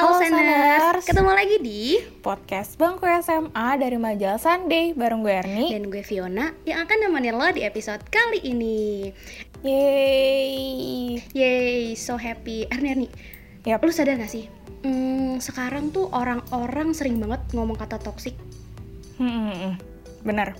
Halo, Halo. Saners. ketemu lagi di podcast Bangku SMA dari majalah Sunday bareng gue Erni. dan gue Fiona yang akan nemenin lo di episode kali ini. Yeay. Yay, so happy. Erni, Erni, Yap. lu sadar gak sih? Hmm, sekarang tuh orang-orang sering banget ngomong kata toxic. Hmm, hmm, hmm. bener,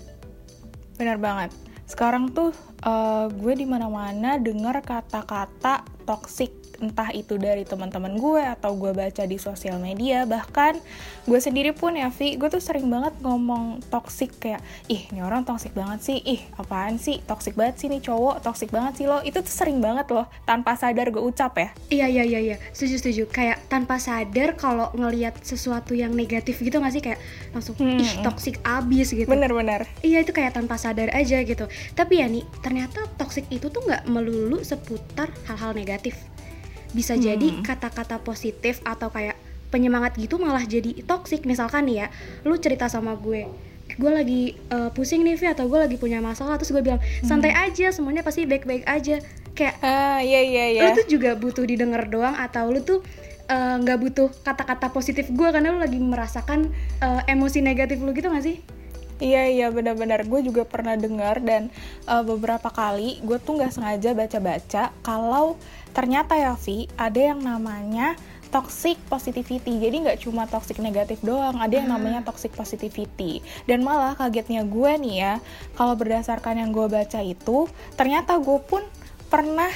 bener banget. Sekarang tuh eh, gue di mana-mana dengar kata-kata toxic entah itu dari teman-teman gue atau gue baca di sosial media bahkan gue sendiri pun ya Vi gue tuh sering banget ngomong toxic kayak ih ini orang toxic banget sih ih apaan sih toxic banget sih nih cowok toxic banget sih lo itu tuh sering banget loh tanpa sadar gue ucap ya Iya, iya, iya, iya. Setuju, setuju. Kayak tanpa sadar kalau ngelihat sesuatu yang negatif gitu gak sih? Kayak langsung, Hmm. ih toxic abis gitu. bener-bener Iya itu kayak tanpa sadar aja gitu. Tapi ya nih ternyata toxic itu tuh nggak melulu seputar hal-hal negatif. Bisa Hmm. jadi kata-kata positif atau kayak penyemangat gitu malah jadi toxic. Misalkan nih ya, lu cerita sama gue, gue lagi eh, pusing nih Vi atau gue lagi punya masalah terus gue bilang santai aja semuanya pasti baik-baik aja. Kayak ah iya iya iya lu tuh juga butuh didengar doang atau lu tuh eh, nggak butuh kata-kata positif gue karena lu lagi merasakan eh, emosi negatif lu gitu gak sih? Iya iya benar-benar. Gue juga pernah dengar dan uh, beberapa kali gue tuh nggak sengaja baca-baca kalau ternyata ya Vi ada yang namanya toxic positivity. Jadi nggak cuma toxic negatif doang ada yang namanya toxic positivity. Dan malah kagetnya gue nih ya kalau berdasarkan yang gue baca itu ternyata gue pun pernah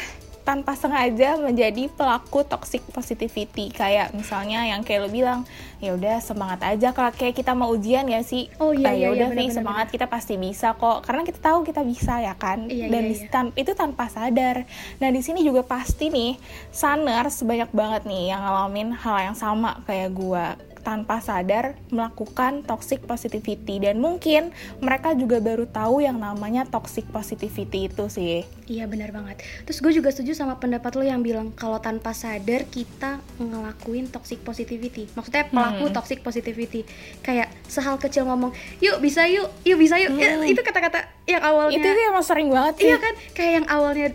tanpa sengaja menjadi pelaku toxic positivity. Kayak misalnya yang kayak lo bilang ya udah semangat aja kalau kayak kita mau ujian ya sih? Oh, iya, Ah, iya, ya iya, udah benar, sih benar, semangat kita pasti bisa kok. Karena kita tahu kita bisa ya kan? Iya, dan iya, di- iya. tan- itu tanpa sadar. Nah di sini juga pasti nih saners banyak banget nih yang ngalamin hal yang sama kayak gua tanpa sadar melakukan toxic positivity dan mungkin mereka juga baru tahu yang namanya toxic positivity itu sih Iya benar banget. Terus gue juga setuju sama pendapat lo yang bilang kalau tanpa sadar kita ngelakuin toxic positivity. Maksudnya pelaku Hmm. toxic positivity. Kayak sehal kecil ngomong, "Yuk bisa yuk, yuk bisa yuk." Ya, Hmm. itu kata-kata yang awalnya itu tuh emang sering banget sih Iya kan? Kayak yang awalnya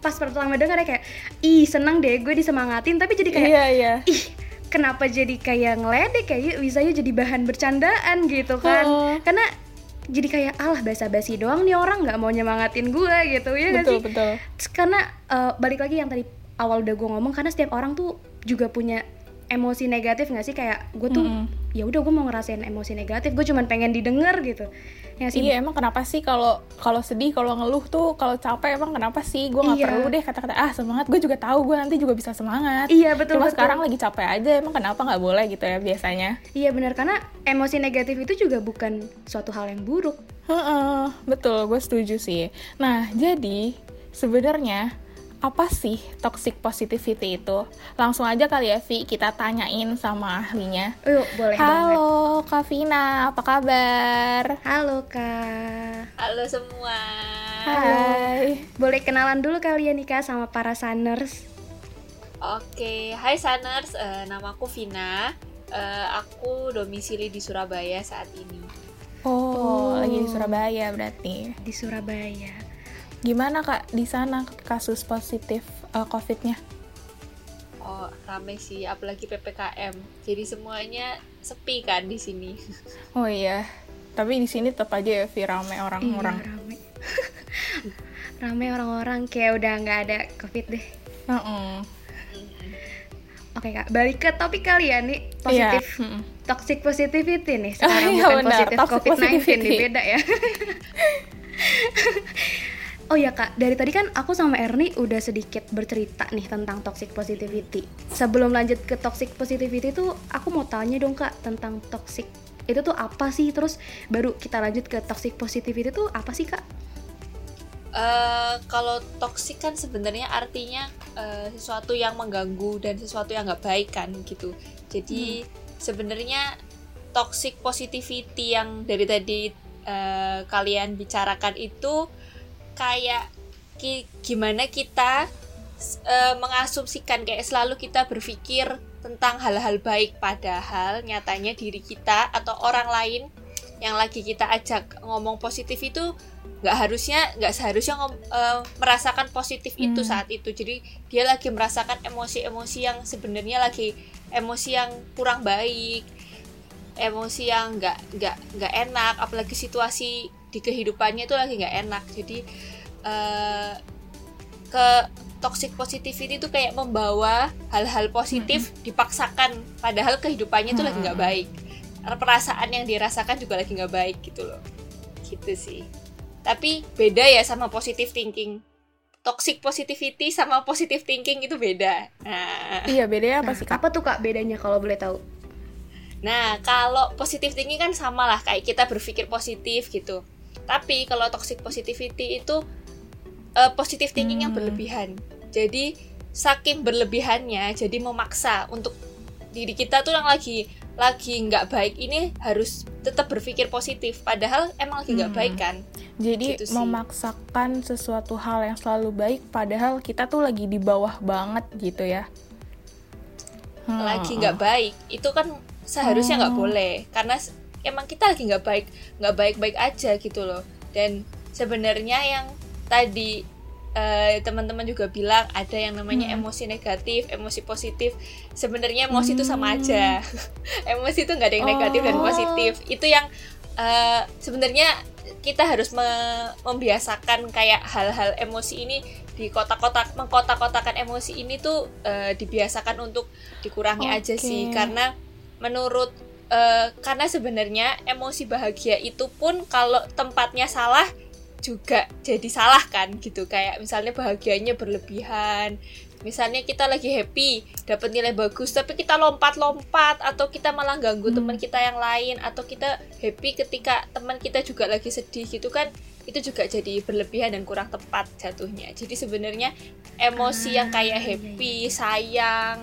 pas pertama dengar ya kayak, "Ih, seneng deh gue disemangatin." Tapi jadi kayak, iya iya "Ih, kenapa jadi kayak ngeledek kayak bisa jadi bahan bercandaan gitu kan?" Oh. Karena jadi kayak alah basa-basi doang nih orang nggak mau nyemangatin gue gitu ya betul sih? betul Terus karena eh, balik lagi yang tadi awal udah gue ngomong karena setiap orang tuh juga punya emosi negatif nggak sih kayak gue tuh Mm-mm. ya udah gue mau ngerasain emosi negatif gue cuman pengen didengar gitu ya sih. Iya emang kenapa sih kalau kalau sedih kalau ngeluh tuh kalau capek emang kenapa sih? Gue nggak Iya. perlu deh kata-kata ah semangat. Gue juga tahu gue nanti juga bisa semangat. Iya, betul, cuma betul. sekarang lagi capek aja emang kenapa nggak boleh gitu ya biasanya? Iya benar karena emosi negatif itu juga bukan suatu hal yang buruk. Heeh, betul gue setuju sih. Nah jadi sebenarnya apa sih toxic positivity itu? Langsung aja kali ya Vi. Kita tanyain sama ahlinya. Yuk boleh banget. Halo Kak Vina. Apa kabar? Halo kak. Halo semua. Hai. Boleh kenalan dulu kalian nih kak sama para saners Oke, hai Saners, Eh, namaku Vina. Eh, aku domisili di Surabaya saat ini. Oh, Oh. lagi di Surabaya berarti. di Surabaya Gimana kak di sana kasus positif uh, COVID-nya? Oh, rame sih, apalagi PPKM. Jadi semuanya sepi kan di sini. Oh iya, tapi di sini tetap aja ya Vi rame iya orang-orang. rame rame orang-orang kayak udah nggak ada covid deh Heeh. Oke kak, balik ke topik kali ya nih Iya, positif mm-mm. toxic positivity nih sekarang iya bukan benar, positif toxic covid 19 nih positivity. beda ya. oh ya kak, dari tadi kan aku sama Erni udah sedikit bercerita nih tentang toxic positivity. Sebelum lanjut ke toxic positivity tuh aku mau tanya dong kak tentang toxic itu tuh apa sih? Terus baru kita lanjut ke toxic positivity tuh apa sih kak? Eh, kalau toksik kan sebenarnya artinya eh, sesuatu yang mengganggu dan sesuatu yang nggak baik kan gitu. Jadi sebenarnya toxic positivity yang dari tadi eh, kalian bicarakan itu kayak ki- gimana kita eh, mengasumsikan kayak selalu kita berpikir tentang hal-hal baik padahal nyatanya diri kita atau orang lain yang lagi kita ajak ngomong positif itu nggak harusnya nggak seharusnya ngom- eh, merasakan positif itu Hmm. saat itu jadi dia lagi merasakan emosi-emosi yang sebenarnya lagi emosi yang kurang baik emosi yang nggak nggak nggak enak apalagi situasi di kehidupannya itu lagi nggak enak. Jadi uh, ke toxic positivity itu kayak membawa hal-hal positif hmm. dipaksakan. Padahal kehidupannya itu hmm. lagi nggak baik. Perasaan yang dirasakan juga lagi nggak baik gitu loh. Gitu sih. Tapi beda ya sama positive thinking. Toxic positivity sama positive thinking itu beda. Nah. Iya bedanya apa nah, sih? Apa tuh kak bedanya kalau boleh tahu? Nah kalau positive thinking kan sama lah. Kayak kita berpikir positif gitu tapi kalau toxic positivity itu uh, positive thinking hmm. yang berlebihan jadi saking berlebihannya jadi memaksa untuk diri kita tuh yang lagi lagi nggak baik ini harus tetap berpikir positif padahal emang lagi nggak hmm. baik kan jadi gitu memaksakan sesuatu hal yang selalu baik padahal kita tuh lagi di bawah banget gitu ya hmm. lagi nggak baik itu kan seharusnya nggak hmm. boleh karena emang kita lagi nggak baik nggak baik baik aja gitu loh dan sebenarnya yang tadi uh, teman-teman juga bilang ada yang namanya hmm. emosi negatif, emosi positif. Sebenarnya emosi itu hmm. sama aja. emosi itu nggak ada yang negatif oh. dan positif. Itu yang uh, sebenarnya kita harus me membiasakan kayak hal-hal emosi ini di kotak-kotak mengkotak-kotakan emosi ini tuh uh, dibiasakan untuk dikurangi okay. aja sih karena menurut uh, karena sebenarnya emosi bahagia itu pun kalau tempatnya salah juga jadi salah kan gitu kayak misalnya bahagianya berlebihan misalnya kita lagi happy dapat nilai bagus tapi kita lompat-lompat atau kita malah ganggu hmm. teman kita yang lain atau kita happy ketika teman kita juga lagi sedih gitu kan itu juga jadi berlebihan dan kurang tepat jatuhnya jadi sebenarnya emosi ah, yang kayak iya, happy iya. sayang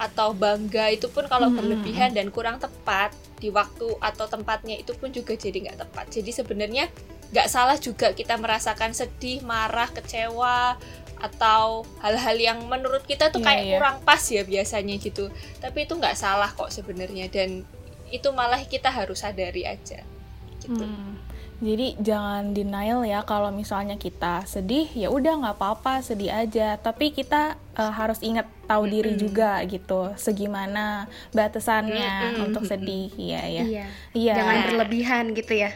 atau bangga itu pun kalau hmm. berlebihan dan kurang tepat di waktu atau tempatnya itu pun juga jadi nggak tepat jadi sebenarnya nggak salah juga kita merasakan sedih marah kecewa atau hal-hal yang menurut kita tuh yeah, kayak yeah. kurang pas ya biasanya gitu tapi itu nggak salah kok sebenarnya dan itu malah kita harus sadari aja gitu hmm. Jadi jangan denial ya kalau misalnya kita sedih ya udah nggak apa-apa sedih aja. Tapi kita uh, harus ingat tahu mm-hmm. diri juga gitu. Segimana batasannya mm-hmm. untuk sedih ya ya. Iya. iya. Jangan berlebihan gitu ya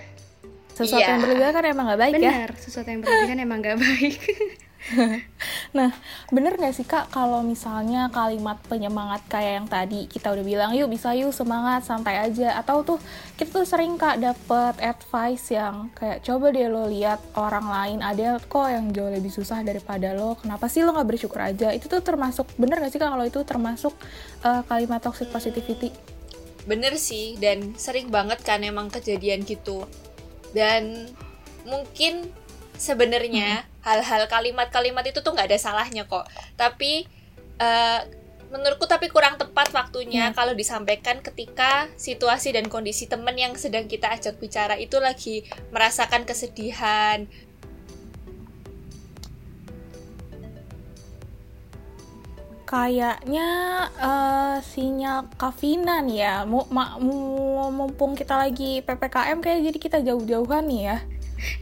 sesuatu yeah. yang berlebihan kan emang gak baik bener, ya benar sesuatu yang berlebihan emang gak baik nah bener gak sih kak kalau misalnya kalimat penyemangat kayak yang tadi kita udah bilang yuk bisa yuk semangat santai aja. Atau tuh kita tuh sering kak dapet advice yang kayak coba deh lo lihat orang lain ada kok yang jauh lebih susah daripada lo kenapa sih lo nggak bersyukur aja? Itu tuh termasuk bener gak sih kak kalau itu termasuk uh, kalimat toxic positivity? Bener sih dan sering banget kan emang kejadian gitu. Dan mungkin sebenarnya hmm. Hal-hal kalimat-kalimat itu tuh nggak ada salahnya kok. Tapi uh, menurutku tapi kurang tepat waktunya hmm. kalau disampaikan ketika situasi dan kondisi teman yang sedang kita ajak bicara itu lagi merasakan kesedihan. Kayaknya uh, sinyal kafinan ya. Mu, ma, mu, mumpung kita lagi ppkm kayak jadi kita jauh-jauhan nih ya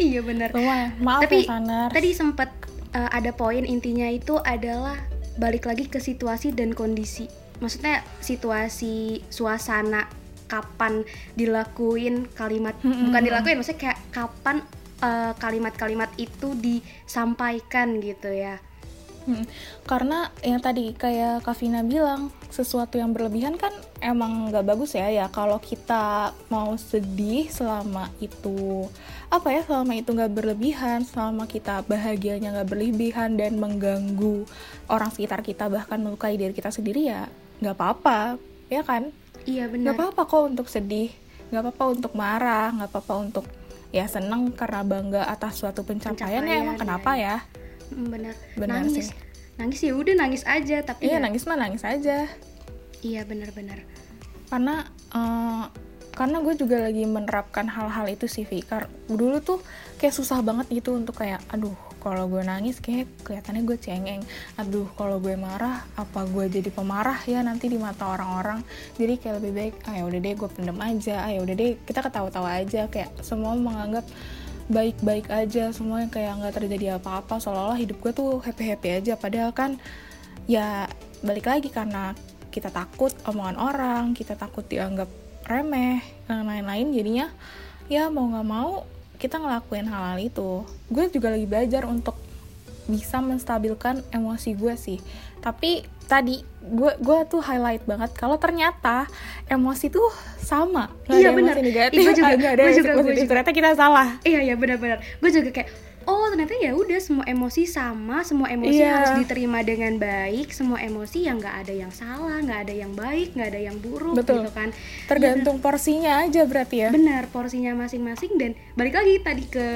iya benar. Maaf tapi ya, tadi sempat uh, ada poin intinya itu adalah balik lagi ke situasi dan kondisi. Maksudnya situasi suasana kapan dilakuin kalimat mm -hmm. bukan dilakuin maksudnya kayak kapan eh, kalimat-kalimat uh, itu disampaikan gitu ya. Hmm, karena yang tadi kayak Kavina bilang sesuatu yang berlebihan kan emang nggak bagus ya ya. Kalau kita mau sedih selama itu apa ya selama itu nggak berlebihan selama kita bahagianya nggak berlebihan dan mengganggu orang sekitar kita bahkan melukai diri kita sendiri ya nggak apa-apa ya kan? Iya benar. Nggak apa-apa kok untuk sedih nggak apa-apa untuk marah nggak apa-apa untuk ya seneng karena bangga atas suatu pencapaian, pencapaian ya emang kenapa ya, ya? Mm, benar. Benar nangis. sih. nangis ya udah nangis aja tapi iya ya... nangis mah nangis aja. Iya benar-benar karena uh, karena gue juga lagi menerapkan hal-hal itu sih Fikar dulu tuh kayak susah banget gitu untuk kayak aduh kalau gue nangis kayak kelihatannya gue cengeng. Aduh kalau gue marah apa gue jadi pemarah ya nanti di mata orang-orang? Jadi kayak lebih baik ah ya udah deh gue pendem aja. Ah ya udah deh kita ketawa-tawa aja. Kayak semua menganggap baik-baik aja semuanya kayak nggak terjadi apa-apa seolah-olah hidup gue tuh happy-happy aja. Padahal kan ya balik lagi karena kita takut omongan orang kita takut dianggap remeh dan lain-lain jadinya ya mau nggak mau kita ngelakuin hal-hal itu. Gue juga lagi belajar untuk bisa menstabilkan emosi gue sih. Tapi tadi gue gue tuh highlight banget kalau ternyata emosi tuh sama. Nggak Iya, ada benar. emosi negatif Ih, gue juga, nggak ada gue juga, gue juga. ternyata kita salah. Iya iya benar-benar. Gue juga kayak oh ternyata ya udah semua emosi sama semua emosi Iya. harus diterima dengan baik semua emosi yang nggak ada yang salah nggak ada yang baik nggak ada yang buruk Betul. gitu kan tergantung porsinya aja berarti ya benar porsinya masing-masing dan balik lagi tadi ke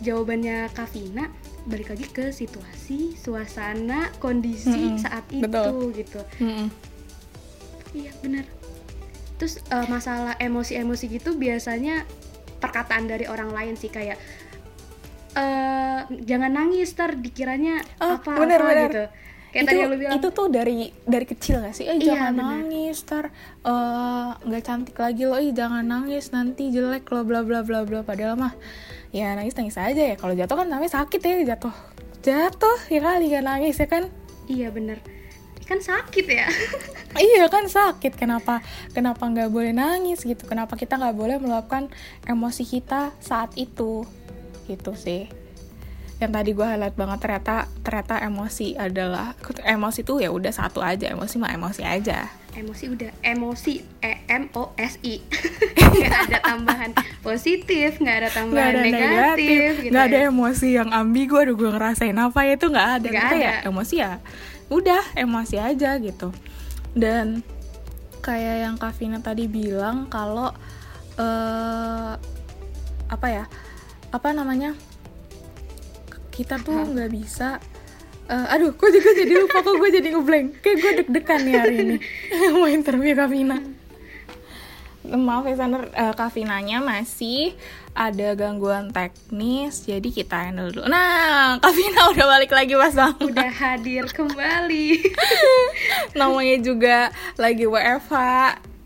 jawabannya Kavina balik lagi ke situasi suasana kondisi Mm-mm, saat itu betul. gitu Mm-mm. iya benar terus eh, masalah emosi-emosi gitu biasanya perkataan dari orang lain sih kayak eh jangan nangis ter. Dikiranya Oh, apa benar, apa benar. gitu. Kayak itu tadi bilang. itu tuh dari dari kecil gak sih? Eh Iya, jangan benar. nangis ntar eh, nggak cantik lagi loh. Ih jangan nangis nanti jelek lo bla bla bla bla. Padahal mah ya nangis nangis aja ya. Kalau jatuh kan namanya sakit ya jatuh. Jatuh ya kali kan nangis ya kan? Iya bener kan sakit ya. Iya kan sakit. Kenapa kenapa nggak boleh nangis gitu? Kenapa kita nggak boleh meluapkan emosi kita saat itu gitu sih. Yang tadi gue highlight banget ternyata ternyata emosi adalah emosi tuh ya udah satu aja emosi mah emosi aja. Emosi udah emosi e m o s i. Nggak ada tambahan positif nggak ada tambahan ada negatif, negatif gitu nggak ada ya. emosi yang ambigu aduh gue ngerasain apa ya itu nggak ada. Nggak Kita ada. ya emosi ya udah emosi aja gitu. Dan kayak yang Kavina tadi bilang kalau eh apa ya apa namanya kita tuh nggak bisa eh, aduh kok juga jadi lupa kok gue jadi ngeblank. Kayak gue deg-degan nih hari ini. Mau interview Kavina. Maaf ya Sander, eh, Kavinanya masih ada gangguan teknis, jadi kita handle dulu. Nah, Kavina udah balik lagi pas banget. udah hadir kembali. Namanya juga lagi WFH,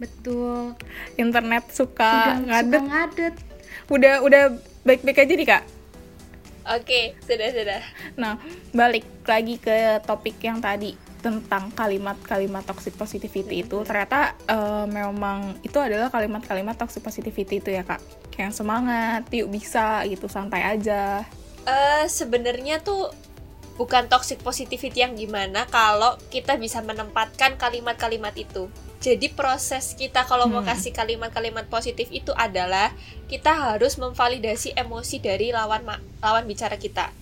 betul. Internet suka udah suka ngadet. ngadet. Udah udah baik-baik aja nih kak. Oke, sudah sudah. Nah, balik lagi ke topik yang tadi tentang kalimat-kalimat toxic positivity itu ternyata eh, memang itu adalah kalimat-kalimat toxic positivity itu ya kak yang semangat yuk bisa gitu santai aja Eh sebenarnya tuh bukan toxic positivity yang gimana kalau kita bisa menempatkan kalimat-kalimat itu. Jadi proses kita kalau mau Hmm. kasih kalimat-kalimat positif itu adalah kita harus memvalidasi emosi dari lawan lawan bicara kita.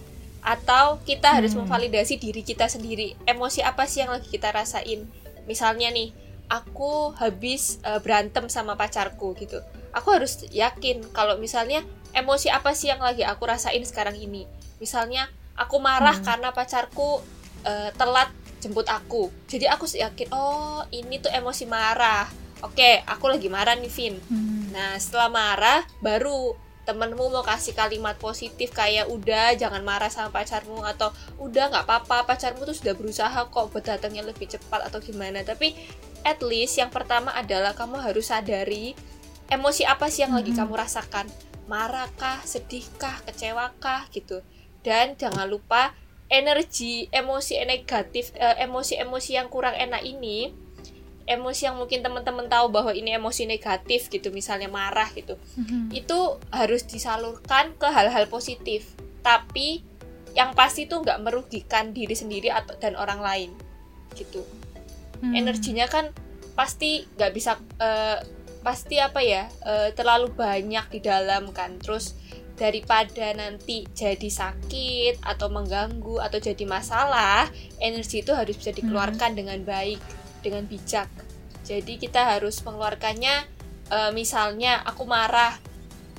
Atau kita harus Hmm. memvalidasi diri kita sendiri. Emosi apa sih yang lagi kita rasain? Misalnya nih, aku habis eh, berantem sama pacarku gitu. Aku harus yakin kalau misalnya emosi apa sih yang lagi aku rasain sekarang ini. Misalnya aku marah Hmm. karena pacarku eh, telat jemput aku. Jadi aku yakin, oh ini tuh emosi marah. Oke, aku lagi marah nih, Vin. Nah, setelah marah, baru temenmu mau kasih kalimat positif kayak udah jangan marah sama pacarmu atau udah nggak apa-apa pacarmu tuh sudah berusaha kok buat datangnya lebih cepat atau gimana tapi at least yang pertama adalah kamu harus sadari emosi apa sih yang lagi Mhm. kamu rasakan marahkah sedihkah kecewakah gitu dan jangan lupa energi emosi negatif eh, emosi-emosi yang kurang enak ini emosi yang mungkin teman-teman tahu bahwa ini emosi negatif gitu misalnya marah gitu Mhm. itu harus disalurkan ke hal-hal positif tapi yang pasti tuh nggak merugikan diri sendiri atau dan orang lain gitu Hmm. energinya kan pasti nggak bisa eh, pasti apa ya eh, terlalu banyak di dalam kan terus daripada nanti jadi sakit atau mengganggu atau jadi masalah energi itu harus bisa dikeluarkan dengan baik dengan bijak. Jadi kita harus mengeluarkannya eh, misalnya aku marah.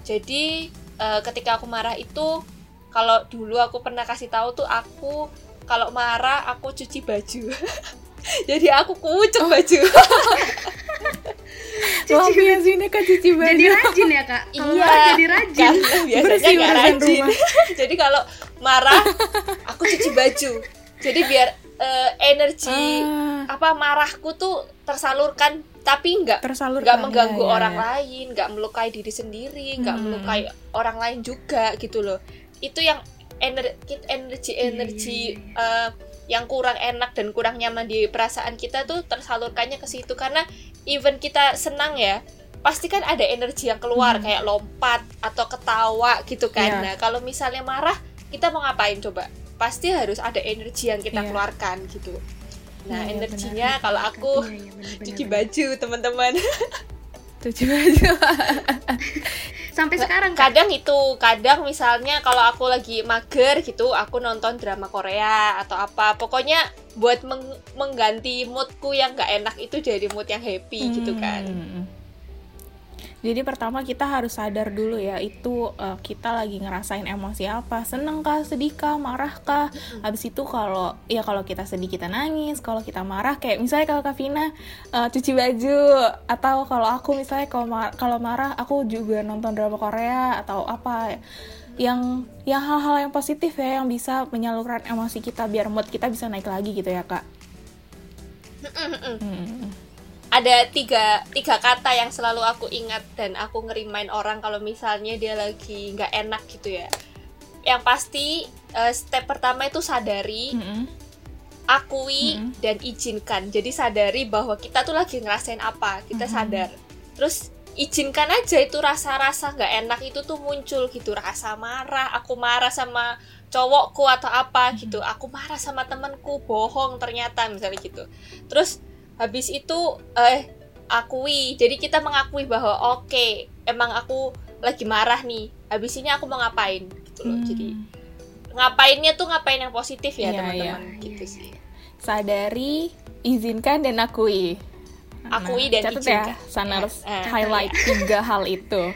Jadi eh, ketika aku marah itu kalau dulu aku pernah kasih tahu tuh aku kalau marah aku cuci baju. Jadi aku kucek baju Biasa ini kan cuci baju. jadi rajin ya kak kalau Iya. jadi rajin biasanya Bersih urusan rajin rumah. jadi kalau marah aku cuci baju jadi biar eh, energi Ah, apa marahku tuh tersalurkan tapi nggak nggak mengganggu ya, ya, orang ya. lain nggak melukai diri sendiri nggak Hmm. melukai orang lain juga gitu loh itu yang energi energi Iya, energi iya, iya. eh, yang kurang enak dan kurang nyaman di perasaan kita tuh tersalurkannya ke situ karena even kita senang ya pasti kan ada energi yang keluar hmm. kayak lompat atau ketawa gitu kan yeah. nah kalau misalnya marah kita mau ngapain coba pasti harus ada energi yang kita yeah. keluarkan gitu nah yeah, energinya benar. kalau aku yeah, yeah, cuci baju teman-teman sampai sekarang kan? kadang itu kadang misalnya kalau aku lagi mager gitu aku nonton drama Korea atau apa pokoknya buat meng mengganti moodku yang gak enak itu jadi mood yang happy hmm. gitu kan jadi pertama kita harus sadar dulu ya itu uh, kita lagi ngerasain emosi apa, seneng kah, sedih kah, marah kah. Habis itu kalau ya kalau kita sedih kita nangis, kalau kita marah kayak misalnya kalau Kavina uh, cuci baju atau kalau aku misalnya kalau mar kalau marah aku juga nonton drama Korea atau apa yang yang hal-hal yang positif ya yang bisa menyalurkan emosi kita biar mood kita bisa naik lagi gitu ya kak. Ada tiga tiga kata yang selalu aku ingat dan aku ngerimain orang kalau misalnya dia lagi nggak enak gitu ya yang pasti uh, step pertama itu sadari mm -hmm. akui mm -hmm. dan izinkan jadi sadari bahwa kita tuh lagi ngerasain apa kita mm -hmm. sadar terus izinkan aja itu rasa-rasa nggak enak itu tuh muncul gitu rasa marah aku marah sama cowokku atau apa mm -hmm. gitu aku marah sama temenku bohong ternyata misalnya gitu terus habis itu eh akui. Jadi kita mengakui bahwa oke okay, emang aku lagi marah nih. Habis ini aku mau ngapain? Gitu loh. Hmm. jadi ngapainnya tuh ngapain yang positif ya iya, teman-teman? yeah, gitu yeah, sih. sadari izinkan dan akui. Akui dan catat ya sanars uh, uh, highlight uh, tiga hal itu.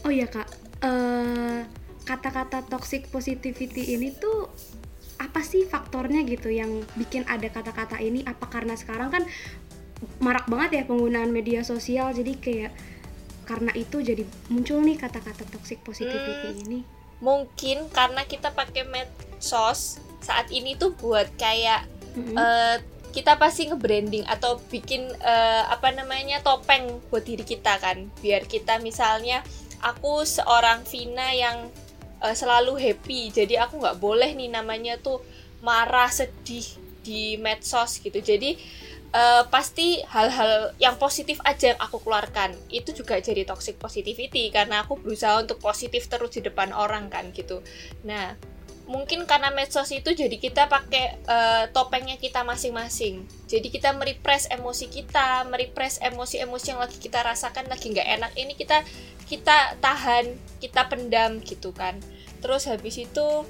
Oh ya kak. Uh, kata-kata toxic positivity ini tuh apa sih faktornya gitu yang bikin ada kata-kata ini? Apa karena sekarang kan marak banget ya penggunaan media sosial jadi kayak karena itu jadi muncul nih kata-kata toxic positivity hmm, ini. Mungkin karena kita pakai medsos saat ini tuh buat kayak mm-hmm. uh, kita pasti nge-branding atau bikin uh, apa namanya topeng buat diri kita kan. Biar kita misalnya aku seorang Vina yang uh, selalu happy. Jadi aku nggak boleh nih namanya tuh marah sedih di medsos gitu. Jadi uh, pasti hal-hal yang positif aja yang aku keluarkan itu juga jadi toxic positivity karena aku berusaha untuk positif terus di depan orang kan gitu. Nah mungkin karena medsos itu jadi kita pakai uh, topengnya kita masing-masing. Jadi kita merepress emosi kita merepress emosi-emosi yang lagi kita rasakan lagi nggak enak ini kita kita tahan kita pendam gitu kan. Terus habis itu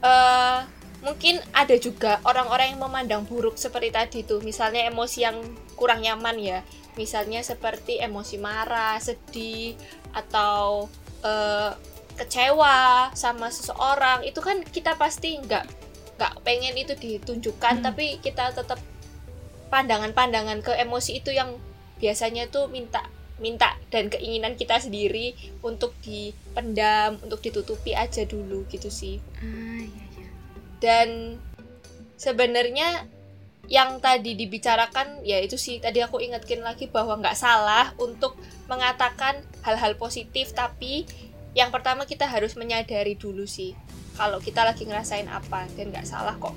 uh, mungkin ada juga orang-orang yang memandang buruk seperti tadi tuh. Misalnya emosi yang kurang nyaman ya. Misalnya seperti emosi marah sedih atau uh, kecewa sama seseorang itu kan kita pasti nggak nggak pengen itu ditunjukkan hmm. tapi kita tetap pandangan-pandangan ke emosi itu yang biasanya tuh minta minta dan keinginan kita sendiri untuk dipendam, untuk ditutupi aja dulu gitu sih. Ah, iya, iya. Dan sebenarnya yang tadi dibicarakan ya itu sih tadi aku ingatkan lagi bahwa nggak salah untuk mengatakan hal-hal positif tapi yang pertama kita harus menyadari dulu sih kalau kita lagi ngerasain apa dan nggak salah kok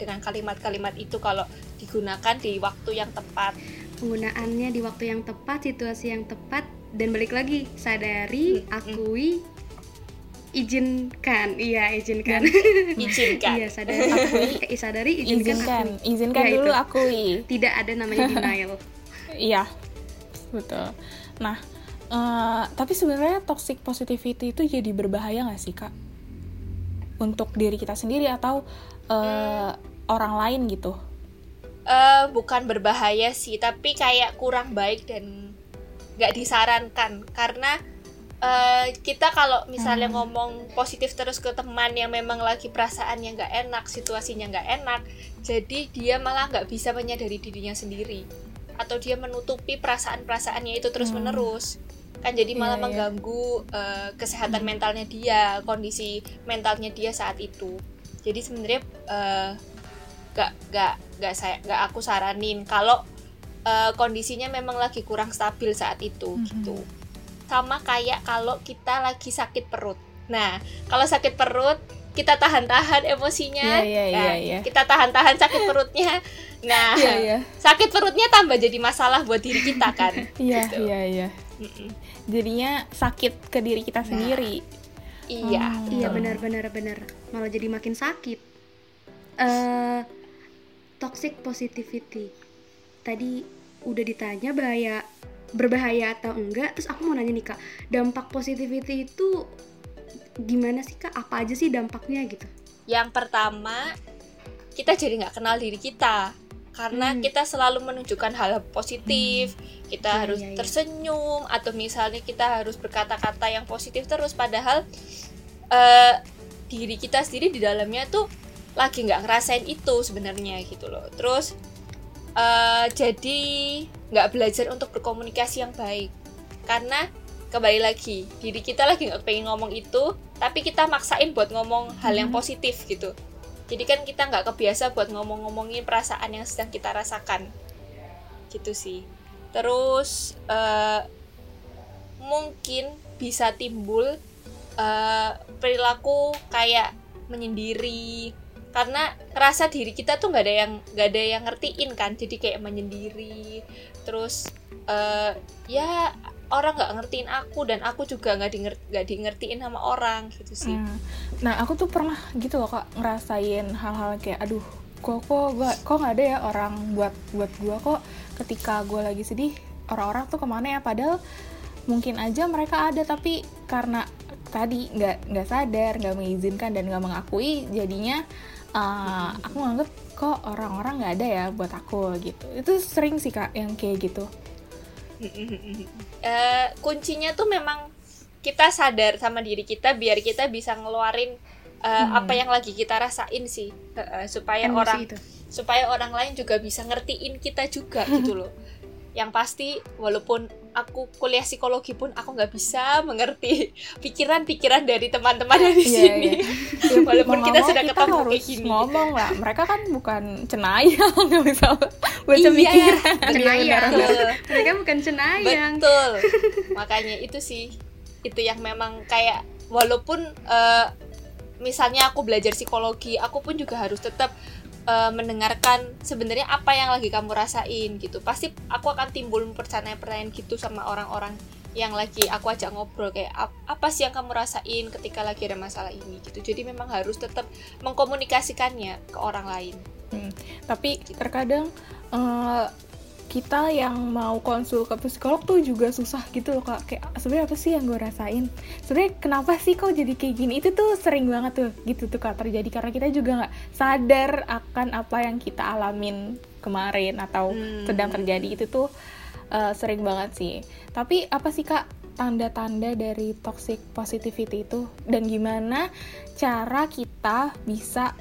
dengan kalimat-kalimat itu kalau digunakan di waktu yang tepat penggunaannya di waktu yang tepat, situasi yang tepat, dan balik lagi sadari, akui, izinkan, iya izinkan, izinkan, iya sadari, akui, eh, sadari, izinkan, izinkan, akui. izinkan ya, dulu itu. akui. Tidak ada namanya denial. iya, betul. Nah, uh, tapi sebenarnya toxic positivity itu jadi berbahaya nggak sih kak? Untuk diri kita sendiri atau uh, orang lain gitu? uh, bukan berbahaya sih tapi kayak kurang baik dan nggak disarankan karena uh, kita kalau misalnya hmm. ngomong positif terus ke teman yang memang lagi perasaannya nggak enak situasinya nggak enak jadi dia malah nggak bisa menyadari dirinya sendiri atau dia menutupi perasaan-perasaannya itu terus menerus kan jadi malah yeah, iya. mengganggu uh, kesehatan hmm. mentalnya dia kondisi mentalnya dia saat itu jadi sebenarnya uh, gak gak gak saya gak aku saranin kalau uh, kondisinya memang lagi kurang stabil saat itu mm-hmm. gitu sama kayak kalau kita lagi sakit perut nah kalau sakit perut kita tahan-tahan emosinya Iya, iya, kan? iya, iya. kita tahan-tahan sakit perutnya nah Iya, iya. sakit perutnya tambah jadi masalah buat diri kita kan Iya, Gitu. iya, iya. Mm-mm. Jadinya sakit ke diri kita sendiri. iya Hmm. Iya benar benar benar malah jadi makin sakit. Eh toxic positivity tadi udah ditanya bahaya berbahaya atau enggak terus aku mau nanya nih kak dampak positivity itu gimana sih kak apa aja sih dampaknya gitu yang pertama kita jadi nggak kenal diri kita karena Hmm. kita selalu menunjukkan hal positif kita Iya, harus iya, iya. tersenyum atau misalnya kita harus berkata-kata yang positif terus padahal eh, diri kita sendiri di dalamnya tuh lagi nggak ngerasain itu sebenarnya gitu loh terus eh, jadi nggak belajar untuk berkomunikasi yang baik karena kembali lagi diri kita lagi nggak pengen ngomong itu tapi kita maksain buat ngomong hal yang Mhm. positif gitu jadi kan kita nggak kebiasa buat ngomong-ngomongin perasaan yang sedang kita rasakan. Gitu sih. Terus eh, mungkin bisa timbul eh, perilaku kayak menyendiri. Karena rasa diri kita tuh nggak ada yang nggak ada yang ngertiin kan. Jadi kayak menyendiri. Terus eh, ya orang nggak ngertiin aku dan aku juga nggak dinger nggak di ngertiin sama orang gitu sih. Hmm. Nah, aku tuh pernah gitu loh kak ngerasain hal-hal kayak aduh kok kok gua kok nggak ada ya orang buat buat gua kok ketika gua lagi sedih orang-orang tuh ke mana ya? Padahal mungkin aja mereka ada tapi karena tadi nggak nggak sadar nggak mengizinkan dan nggak mengakui jadinya uh, aku nganggep kok orang-orang nggak ada ya buat aku gitu. Itu sering sih kak yang kayak gitu Eh, kuncinya tuh memang kita sadar sama diri kita biar kita bisa ngeluarin eh, Hmm. apa yang lagi kita rasain sih. Eh, eh, supaya Emosi orang itu. supaya orang lain juga bisa ngertiin kita juga gitu loh yang pasti walaupun aku kuliah psikologi pun aku nggak bisa mengerti pikiran-pikiran dari teman-teman dari Iya, sini iya. walaupun Mau kita sudah mau ketemu harus kayak gini ngomong lah mereka kan bukan cenayang nggak bisa baca Iya, pikiran Cenayang. Betul. mereka bukan cenayang Betul. Makanya itu sih itu yang memang kayak walaupun eh, misalnya aku belajar psikologi, aku pun juga harus tetap eh, mendengarkan sebenarnya apa yang lagi kamu rasain gitu. Pasti aku akan timbul pertanyaan-pertanyaan gitu sama orang-orang yang lagi aku ajak ngobrol kayak "Ap- apa sih yang kamu rasain ketika lagi ada masalah ini gitu. Jadi memang harus tetap mengkomunikasikannya ke orang lain. tapi terkadang eh, kita yang mau konsul ke psikolog tuh juga susah gitu loh kak. Kayak sebenarnya apa sih yang gue rasain? Sebenarnya kenapa sih kok jadi kayak gini? Itu tuh sering banget tuh gitu tuh kak terjadi. Karena kita juga nggak sadar akan apa yang kita alamin kemarin atau Hmm. sedang terjadi. Itu tuh eh, sering banget sih. Tapi apa sih kak tanda-tanda dari toxic positivity itu? Dan gimana cara kita bisa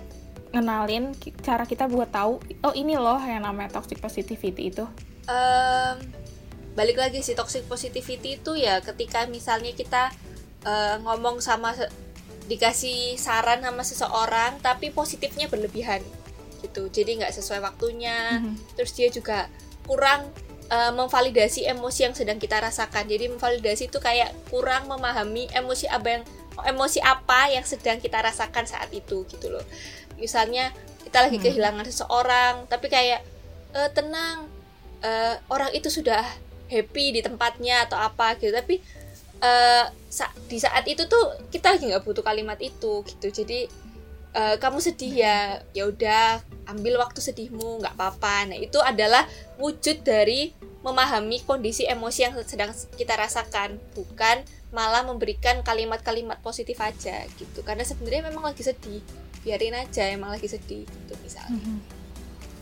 ngenalin cara kita buat tahu oh ini loh yang namanya toxic positivity itu. Em, balik lagi sih toxic positivity itu ya ketika misalnya kita eh, ngomong sama dikasih saran sama seseorang tapi positifnya berlebihan gitu. Jadi nggak sesuai waktunya. Mhm. terus dia juga kurang eh, memvalidasi emosi yang sedang kita rasakan. Jadi memvalidasi itu kayak kurang memahami emosi apa yang emosi apa yang sedang kita rasakan saat itu gitu loh misalnya kita lagi Hmm. kehilangan seseorang tapi kayak "Eh, tenang eh, orang itu sudah happy di tempatnya atau apa gitu. Tapi eh, sa- di saat itu tuh kita lagi nggak butuh kalimat itu gitu. Jadi eh, kamu sedih ya? Ya udah ambil waktu sedihmu nggak apa-apa. Nah itu adalah wujud dari memahami kondisi emosi yang sedang kita rasakan bukan malah memberikan kalimat-kalimat positif aja gitu. Karena sebenarnya memang lagi sedih biarin aja emang lagi sedih gitu misalnya.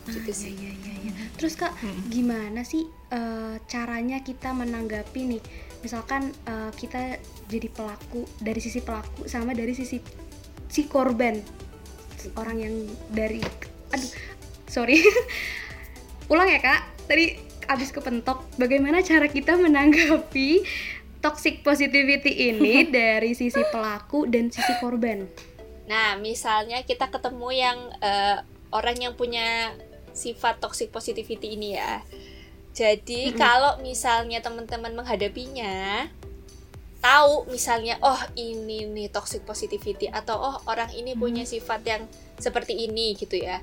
Ah, gitu iya, sih. iya, iya, iya. terus kak Hmm. gimana sih eh, caranya kita menanggapi nih? Misalkan eh, kita jadi pelaku dari sisi pelaku sama dari sisi si korban. Orang yang dari aduh sorry. Ulang ya kak. Tadi abis kepentok bagaimana cara kita menanggapi toxic positivity ini dari sisi pelaku dan sisi korban Nah, misalnya kita ketemu yang eh, orang yang punya sifat toxic positivity ini ya. Jadi Mm-mm. kalau misalnya teman-teman menghadapinya, tahu misalnya oh ini nih toxic positivity atau oh orang ini punya sifat yang seperti ini gitu ya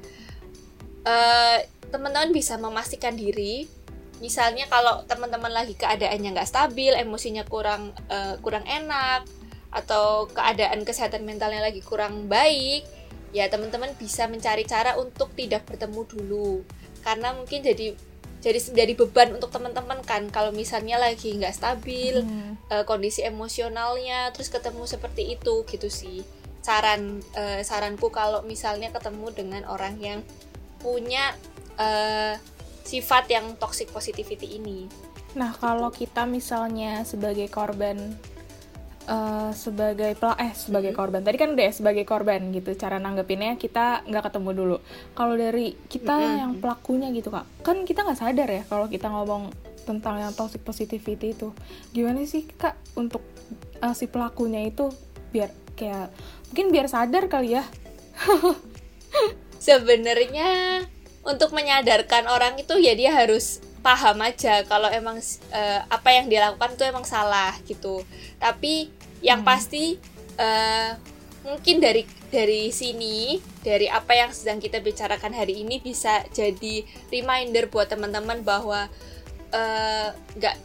uh, teman-teman bisa memastikan diri misalnya kalau teman-teman lagi keadaannya nggak stabil emosinya kurang uh, kurang enak atau keadaan kesehatan mentalnya lagi kurang baik ya teman-teman bisa mencari cara untuk tidak bertemu dulu. Karena mungkin jadi jadi jadi beban untuk teman-teman kan kalau misalnya lagi nggak stabil hmm. uh, kondisi emosionalnya terus ketemu seperti itu gitu sih. Saran uh, saranku kalau misalnya ketemu dengan orang yang punya uh, sifat yang toxic positivity ini. Nah kalau kita misalnya sebagai korban uh, sebagai pel eh sebagai mm-hmm. korban tadi kan udah ya, sebagai korban gitu cara nanggepinnya kita nggak ketemu dulu kalau dari kita mm-hmm. yang pelakunya gitu kak kan kita nggak sadar ya kalau kita ngomong tentang yang toxic positivity itu gimana sih kak untuk uh, si pelakunya itu biar kayak mungkin biar sadar kali ya sebenarnya untuk menyadarkan orang itu ya dia harus paham aja kalau emang uh, apa yang dia lakukan itu emang salah gitu tapi yang hmm. pasti uh, mungkin dari dari sini dari apa yang sedang kita bicarakan hari ini bisa jadi reminder buat teman-teman bahwa eh, nggak uh,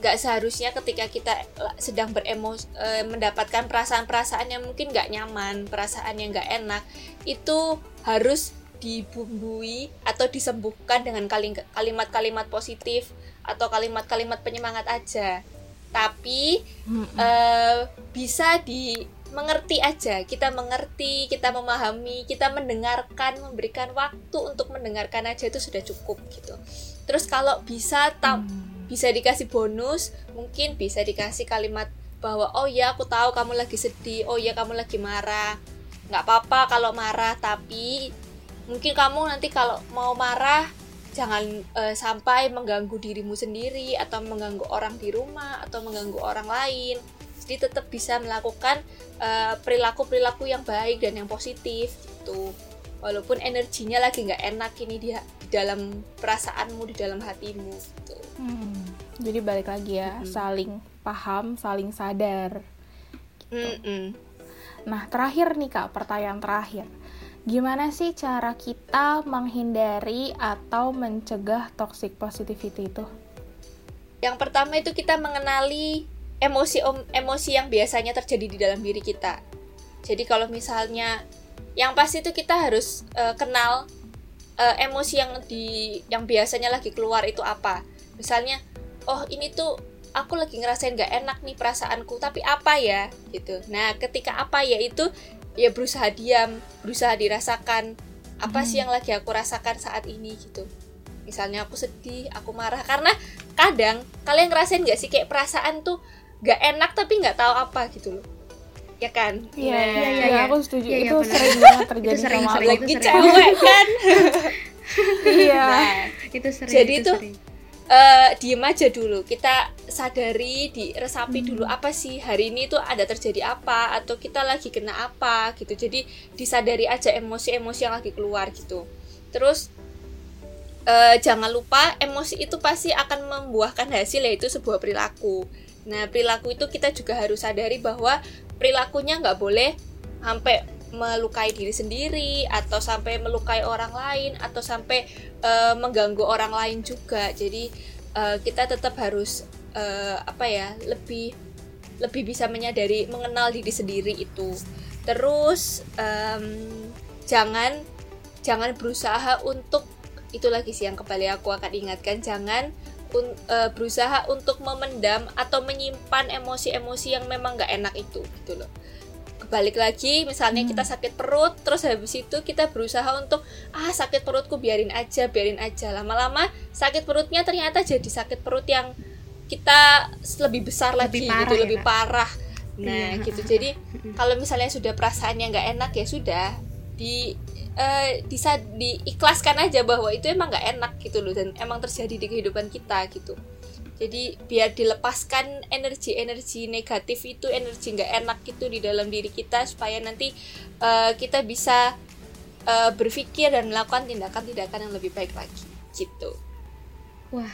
nggak seharusnya ketika kita sedang beremos uh, mendapatkan perasaan-perasaan yang mungkin nggak nyaman perasaan yang nggak enak itu harus dibumbui atau disembuhkan dengan kalimat-kalimat positif atau kalimat-kalimat penyemangat aja. Tapi mm -hmm. uh, bisa di mengerti aja. Kita mengerti kita memahami kita mendengarkan memberikan waktu untuk mendengarkan aja itu sudah cukup gitu. Terus kalau bisa tam mm. bisa dikasih bonus mungkin bisa dikasih kalimat bahwa oh ya aku tahu kamu lagi sedih. Oh ya kamu lagi marah. Nggak apa-apa kalau marah tapi mungkin kamu nanti kalau mau marah jangan uh, sampai mengganggu dirimu sendiri atau mengganggu orang di rumah atau mengganggu orang lain jadi tetap bisa melakukan eh, perilaku-perilaku uh, yang baik dan yang positif gitu walaupun energinya lagi nggak enak ini dia di dalam perasaanmu di dalam hatimu gitu hmm, jadi balik lagi ya hmm. saling paham saling sadar gitu. mm -mm. nah terakhir nih kak pertanyaan terakhir Gimana sih cara kita menghindari atau mencegah toxic positivity itu? Yang pertama itu kita mengenali emosi emosi yang biasanya terjadi di dalam diri kita. Jadi kalau misalnya yang pasti itu kita harus uh, kenal uh, emosi yang di yang biasanya lagi keluar itu apa. Misalnya, oh ini tuh aku lagi ngerasain gak enak nih perasaanku, tapi apa ya gitu. Nah, ketika apa ya itu ya berusaha diam berusaha dirasakan. Apa hmm. sih yang lagi aku rasakan saat ini gitu. Misalnya aku sedih aku marah. Karena kadang kalian ngerasain nggak sih kayak perasaan tuh nggak enak tapi nggak tahu apa gitu loh. Ya kan? Iya nah, iya ya, ya, aku setuju. Ya, itu ya, sering banget terjadi itu sering, sama sering, lagi cewek kan? Iya. Nah, itu sering jadi itu, tuh sering uh, diem aja dulu. Kita sadari diresapi hmm. dulu apa sih hari ini tuh ada terjadi apa atau kita lagi kena apa gitu. Jadi disadari aja emosi-emosi yang lagi keluar gitu. Terus uh, jangan lupa emosi itu pasti akan membuahkan hasil yaitu sebuah perilaku. Nah perilaku itu kita juga harus sadari bahwa perilakunya nggak boleh sampai melukai diri sendiri atau sampai melukai orang lain atau sampai uh, mengganggu orang lain juga. Jadi uh, kita tetap harus uh, apa ya lebih lebih bisa menyadari mengenal diri sendiri itu. Terus um, jangan jangan berusaha untuk itu lagi sih yang kembali aku akan ingatkan jangan un, uh, berusaha untuk memendam atau menyimpan emosi-emosi yang memang nggak enak itu gitu loh balik lagi misalnya hmm. kita sakit perut terus habis itu kita berusaha untuk ah sakit perutku biarin aja biarin aja. Lama-lama sakit perutnya ternyata jadi sakit perut yang kita lebih besar lebih lagi parah, gitu ya, lebih parah. Nah iya. gitu. Jadi kalau misalnya sudah perasaannya nggak enak ya sudah di uh, bisa diikhlaskan aja bahwa itu emang nggak enak gitu loh. Dan emang terjadi di kehidupan kita gitu jadi biar dilepaskan energi-energi negatif itu energi nggak enak itu di dalam diri kita supaya nanti uh, kita bisa uh, berpikir dan melakukan tindakan-tindakan yang lebih baik lagi gitu wah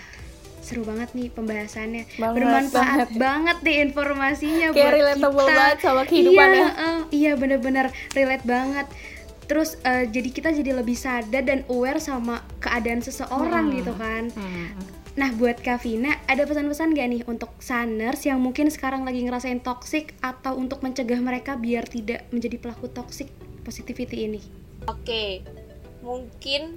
seru banget nih pembahasannya Banget, bermanfaat banget. banget nih informasinya Kayak buat relatable kita banget sama kehidupan iya, ya. eh, iya bener-bener relate banget terus eh, jadi kita jadi lebih sadar dan aware sama keadaan seseorang Hmm. gitu kan Hmm. Nah, buat Kak Vina, ada pesan-pesan gak nih untuk saners yang mungkin sekarang lagi ngerasain toxic atau untuk mencegah mereka biar tidak menjadi pelaku toxic positivity ini? Oke, mungkin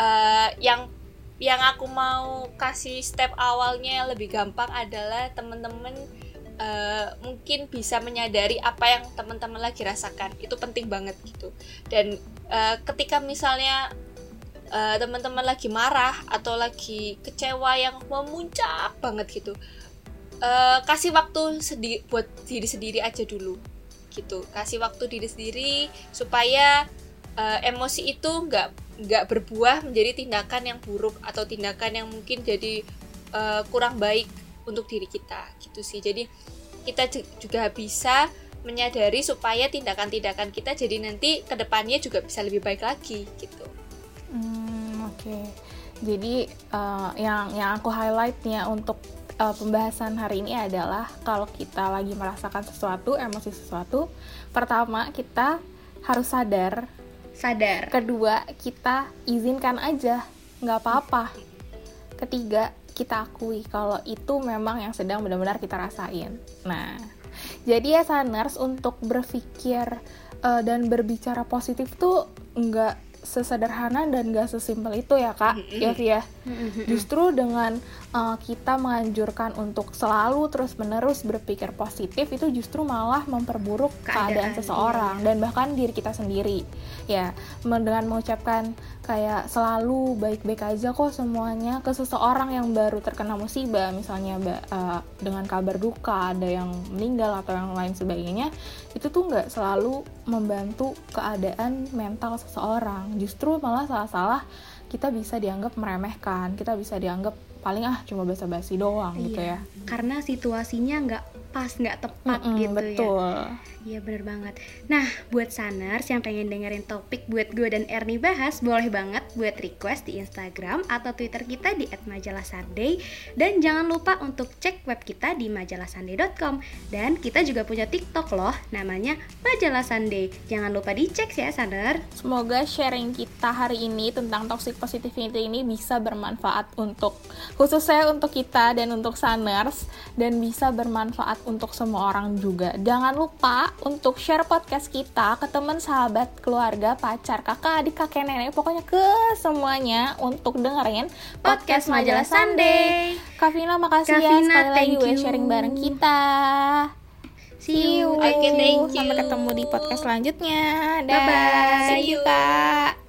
eh, yang yang aku mau kasih step awalnya lebih gampang adalah teman-teman eh, mungkin bisa menyadari apa yang teman-teman lagi rasakan. Itu penting banget gitu. Dan eh, ketika misalnya eh, teman-teman lagi marah atau lagi kecewa yang memuncak banget gitu, eh, kasih waktu sedi buat diri sendiri aja dulu gitu. Kasih waktu diri sendiri supaya eh, emosi itu nggak nggak berbuah menjadi tindakan yang buruk atau tindakan yang mungkin jadi eh, kurang baik untuk diri kita gitu sih jadi kita ju- juga bisa menyadari supaya tindakan-tindakan kita jadi nanti ke depannya juga bisa lebih baik lagi gitu Hmm, oke. Jadi eh, yang yang aku highlightnya untuk eh, pembahasan hari ini adalah kalau kita lagi merasakan sesuatu, emosi sesuatu, pertama kita harus sadar. Sadar. Kedua kita izinkan aja, nggak apa-apa. Ketiga kita akui kalau itu memang yang sedang benar-benar kita rasain. Nah, jadi ya saners untuk berpikir eh, dan berbicara positif tuh nggak sesederhana dan nggak sesimpel itu ya kak, ya Vi ya. Justru dengan uh, kita menganjurkan untuk selalu terus-menerus berpikir positif itu justru malah memperburuk Keadaan, keadaan, seseorang dan bahkan diri kita sendiri. Ya, dengan mengucapkan kayak selalu baik-baik aja kok semuanya ke seseorang yang baru terkena musibah, misalnya uh, dengan kabar duka, ada yang meninggal atau yang lain sebagainya, itu tuh nggak selalu membantu keadaan mental seseorang. Justru malah salah-salah kita bisa dianggap meremehkan, kita bisa dianggap paling ah cuma basa-basi doang gitu Iya, ya. Karena situasinya nggak pas, nggak tepat Mm-mm, gitu ya. Iya bener banget. Nah, buat saners yang pengen dengerin topik buat gue dan Ernie bahas, boleh banget buat request di Instagram atau Twitter kita di @majalahsunday dan jangan lupa untuk cek web kita di majalahsunday.com dan kita juga punya TikTok loh, namanya Majalah Sunday. Jangan lupa dicek ya, saner. Semoga sharing kita hari ini tentang toxic positivity ini bisa bermanfaat untuk khususnya untuk kita dan untuk saners dan bisa bermanfaat untuk semua orang juga. Jangan lupa untuk share podcast kita ke teman, sahabat, keluarga, pacar, kakak, adik, kakek, nenek, pokoknya ke semuanya untuk dengerin Podcast Majalah Sunday. Kavina makasih ya Vina, sekali lagi udah sharing bareng kita. See you. Oke, thank you. Sampai ketemu di podcast selanjutnya. Dah. Bye-bye. Thank you, Kak.